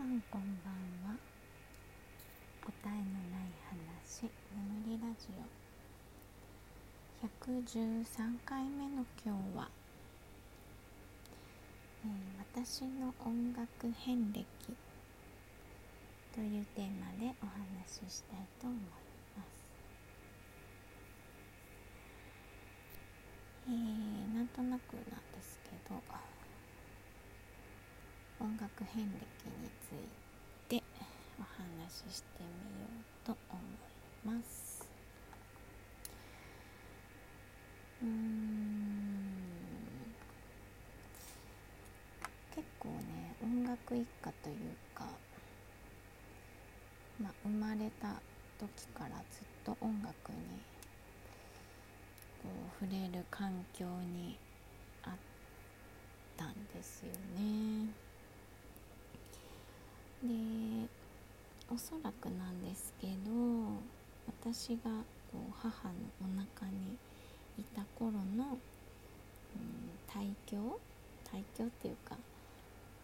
さんこんばんは。答えのない話眠りラジオ。113回目の今日は、えー、私の音楽遍歴というテーマでお話ししたいと思います。えー、なんとなくなんですけど音楽遍歴についてお話ししてみようと思いますうん結構ね音楽一家というかまあ生まれた時からずっと音楽にこう触れる環境にあったんですよね。でおそらくなんですけど私がこう母のお腹にいた頃の、うん、胎教胎教っていうか、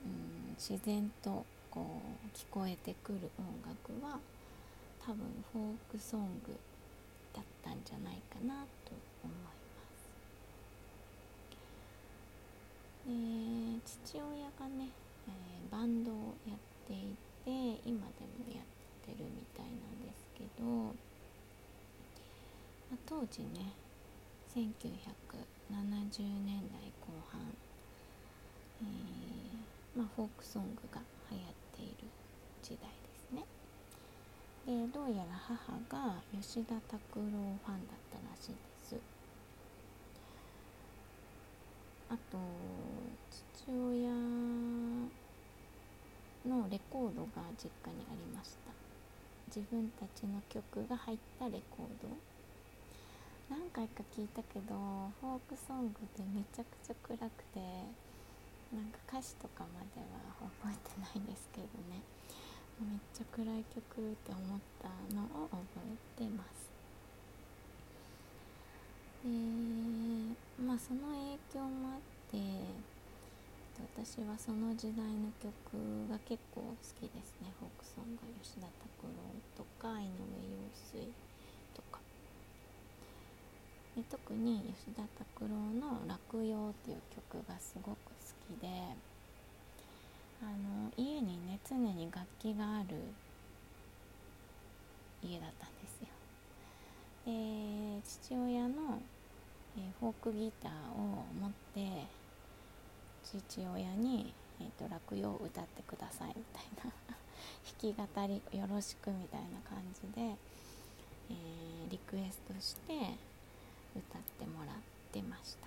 うん、自然とこう聞こえてくる音楽は多分フォークソングだったんじゃないかなと思います。で父親がね、えー、バンドをやってていて今でもやってるみたいなんですけど、まあ、当時ね1970年代後半、えー、まあ、フォークソングが流行っている時代ですね。でどうやら母が吉田拓郎ファンだったらしいです。あと父親のレコードが実家にありました。自分たちの曲が入ったレコード。何回か聞いたけどフォークソングでめちゃくちゃ暗くてなんか歌詞とかまでは覚えてないんですけどね。めっちゃ暗い曲って思ったのを覚えてます。でまあその影響もあって私はその時代の曲が結構好きですね。フォークソング吉田拓郎とか井上陽水とか。で特に吉田拓郎の「落葉」っていう曲がすごく好きで。あの家にね常に楽器がある家だったんですよ。で父親の、え、フォークギターを持って父親に、えーと、落葉を歌ってくださいみたいな。弾き語りよろしくみたいな感じで、えー、リクエストして歌ってもらってました。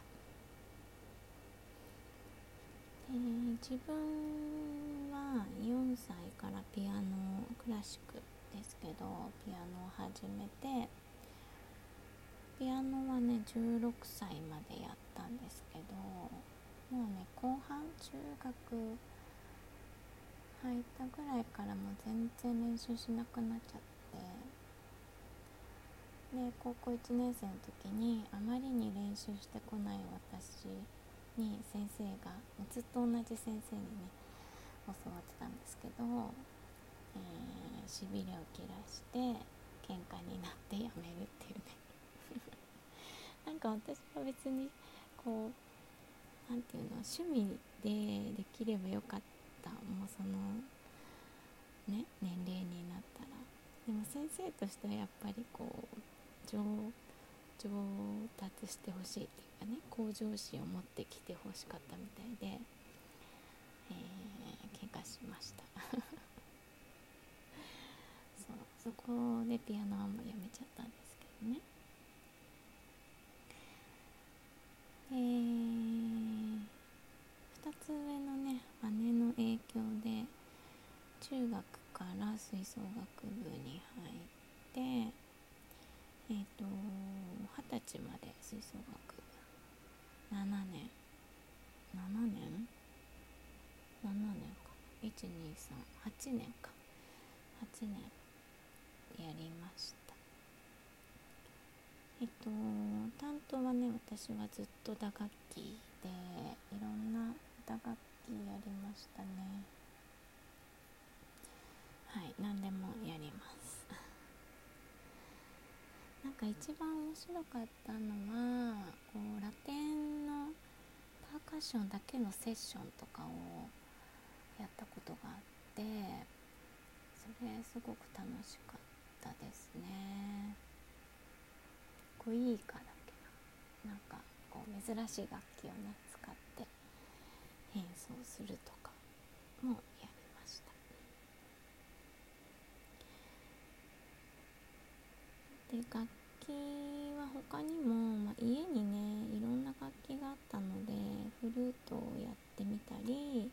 で自分は4歳からピアノクラシックですけどピアノを始めてピアノはね16歳までやったんですけどもうね後半中学入ったぐらいからもう全然練習しなくなっちゃって。で高校1年生の時にあまりに練習してこない私に先生がずっと同じ先生にね教わってたんですけど、えー、しびれを切らして喧嘩になってやめるっていうね。なんか私は別にこう何て言うの趣味でできればよかった。もうそのね年齢になったら。でも先生としてはやっぱりこう上上達してほしいっていうかね向上心を持ってきてほしかったみたいで、えー、喧嘩しました。そうそこでピアノはもうやめちゃったんですけどねえー2つ上のね姉の影響で中学から吹奏楽部に入ってえっ、ー、と二十歳まで吹奏楽部。7年。7年 ?7 年か。1238年か。8年やりました。えっと担当はね私はずっと打楽器でいろんな打楽器やりましたね。はい何でもやります。なんか一番面白かったのはこうラテンのパーカッションだけのセッションとかをやったことがあってそれすごく楽しかったですね。こういいかだけななんかこう珍しい楽器をね使って演奏するとかもやりましたで楽器は他にも、まあ、家にねいろんな楽器があったのでフルートをやってみたり、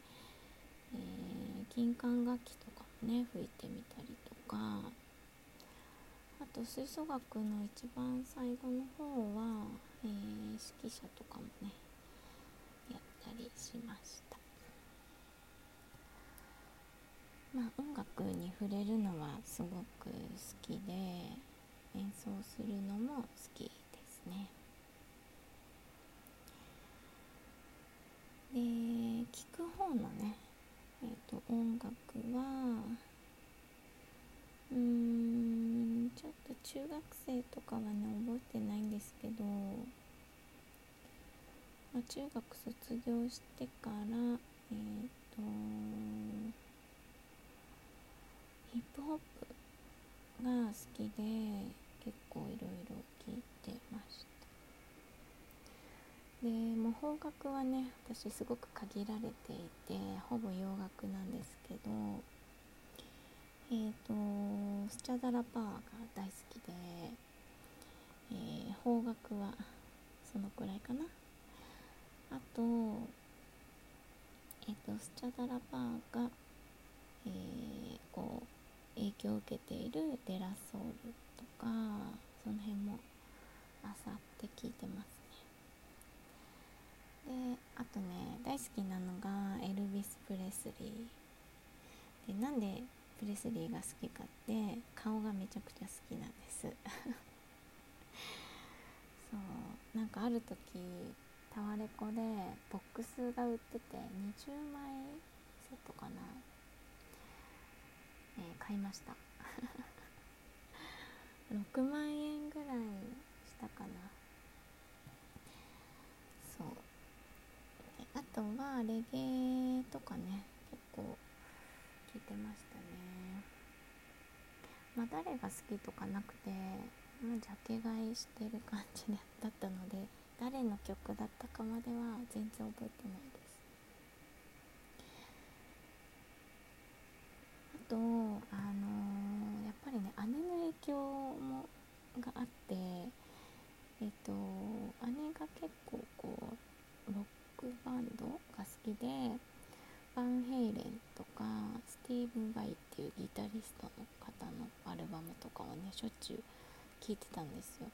えー、金管楽器とかもね吹いてみたりとかあと吹奏楽の一番最後の方は、えー、指揮者とかもねやったりしました。まあ音楽に触れるのはすごく好きで演奏するのも好きね。で聴く方のねえ、ー、と音楽はうーんちょっと中学生とかはね覚えてないんですけど、まあ、中学卒業してからえっ、ー、とヒップホップが好きで結構いろいろ聞いてましたでもう邦楽はね私すごく限られていてほぼ洋楽なんですけどえ、ー、とスチャダラパワーが大好きで、えー、邦楽はそのくらいかな。あとえ、ー、とスチャダラパワーが、えー、こう影響を受けているデラソウルとかその辺もあさって聞いてます。であとね大好きなのがエルビス・プレスリー。でなんでプレスリーが好きかって顔がめちゃくちゃ好きなんです。そうなんかある時タワレコでボックスが売ってて20枚セットかな、えー、買いました。6万円ぐらいしたかなそうあとはレゲエとかね結構聞いてましたね。まあ誰が好きとかなくて、まあ、ジャケ買いしてる感じだったので誰の曲だったかまでは全然覚えてないです。あとあのー、やっぱりね姉の影響もがあってえっ、と姉が結構こうロックバンドが好きでヴァン・ヘイレンとかスティーヴ・ヴァイっていうギタリストの方のアルバムとかをねしょっちゅう聴いてたんですよ。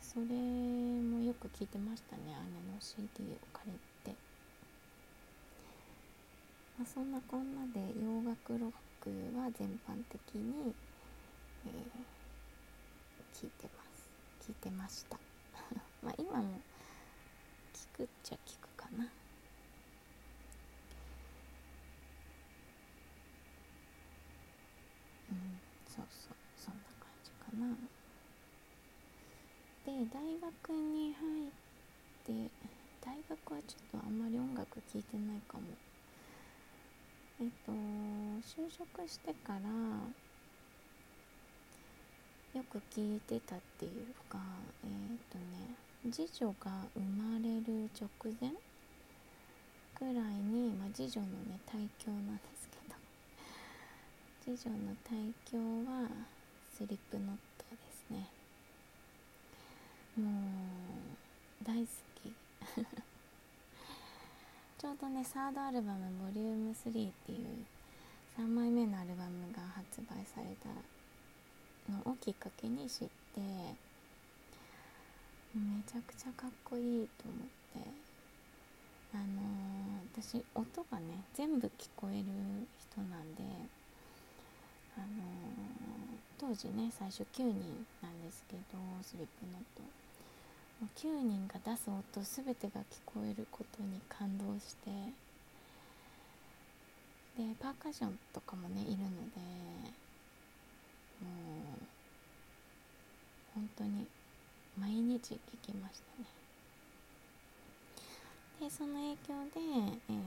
それもよく聴いてましたね姉の CD を借りて。まあ、そんなこんなで洋楽ロックは全般的に、えー、聞いてます。聞いてました。まあ今もくっちゃ聞くかな。そうそうそんな感じかな。で大学に入って大学はちょっとあんまり音楽聴いてないかも。えっと就職してからよく聞いてたっていうかえっ、とね次女が生まれる直前くらいに、まあ、次女のね胎教なんですけど。次女の胎教はスリップノットですね。もう大好き。ちょうどねサードアルバム「ボリューム3っていう3枚目のアルバムが発売されたのをきっかけに知ってめちゃくちゃかっこいいと思って。あのー、私音がね全部聞こえる人なんであの当時ね最初9人なんですけどスリップノットもう9人が出す音全てが聞こえることに感動して。でパーカッションとかもねいるのでもう本当に毎日聴きましたね。でその影響で、えー、っ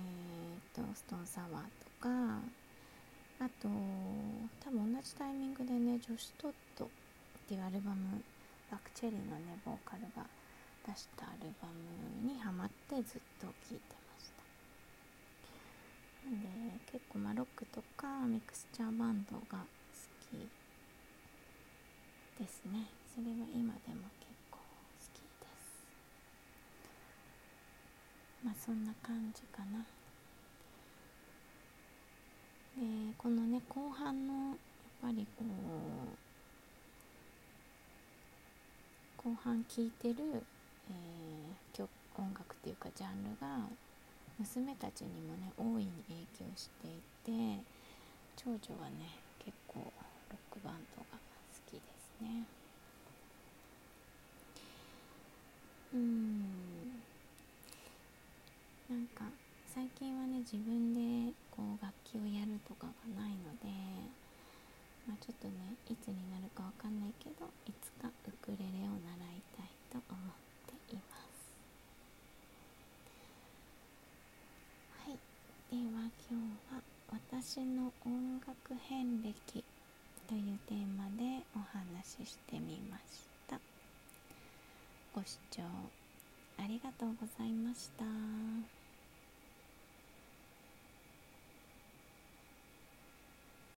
とストーンサワーとかあと多分同じタイミングでねジョシュ・トッドっていうアルバムバクチェリーのねボーカルが出したアルバムにハマってずっと聴いてました。なんで結構まロックとかミクスチャーバンドが好きですね。それは今でも結構好きですまあそんな感じかな。でこのね後半のやっぱりこう後半聴いてる、えー、曲音楽っていうかジャンルが娘たちにもね大いに影響していて長女はね結構ロックバンドが好きですねうんなんか最近はね自分でこう楽器をやるとかがないのでまあ、ちょっとねいつになるかわかんないけどいつかウクレレを習いたいと思っています。はい。では今日は「私の音楽遍歴」というテーマでお話ししてみました。ご視聴ありがとうございました。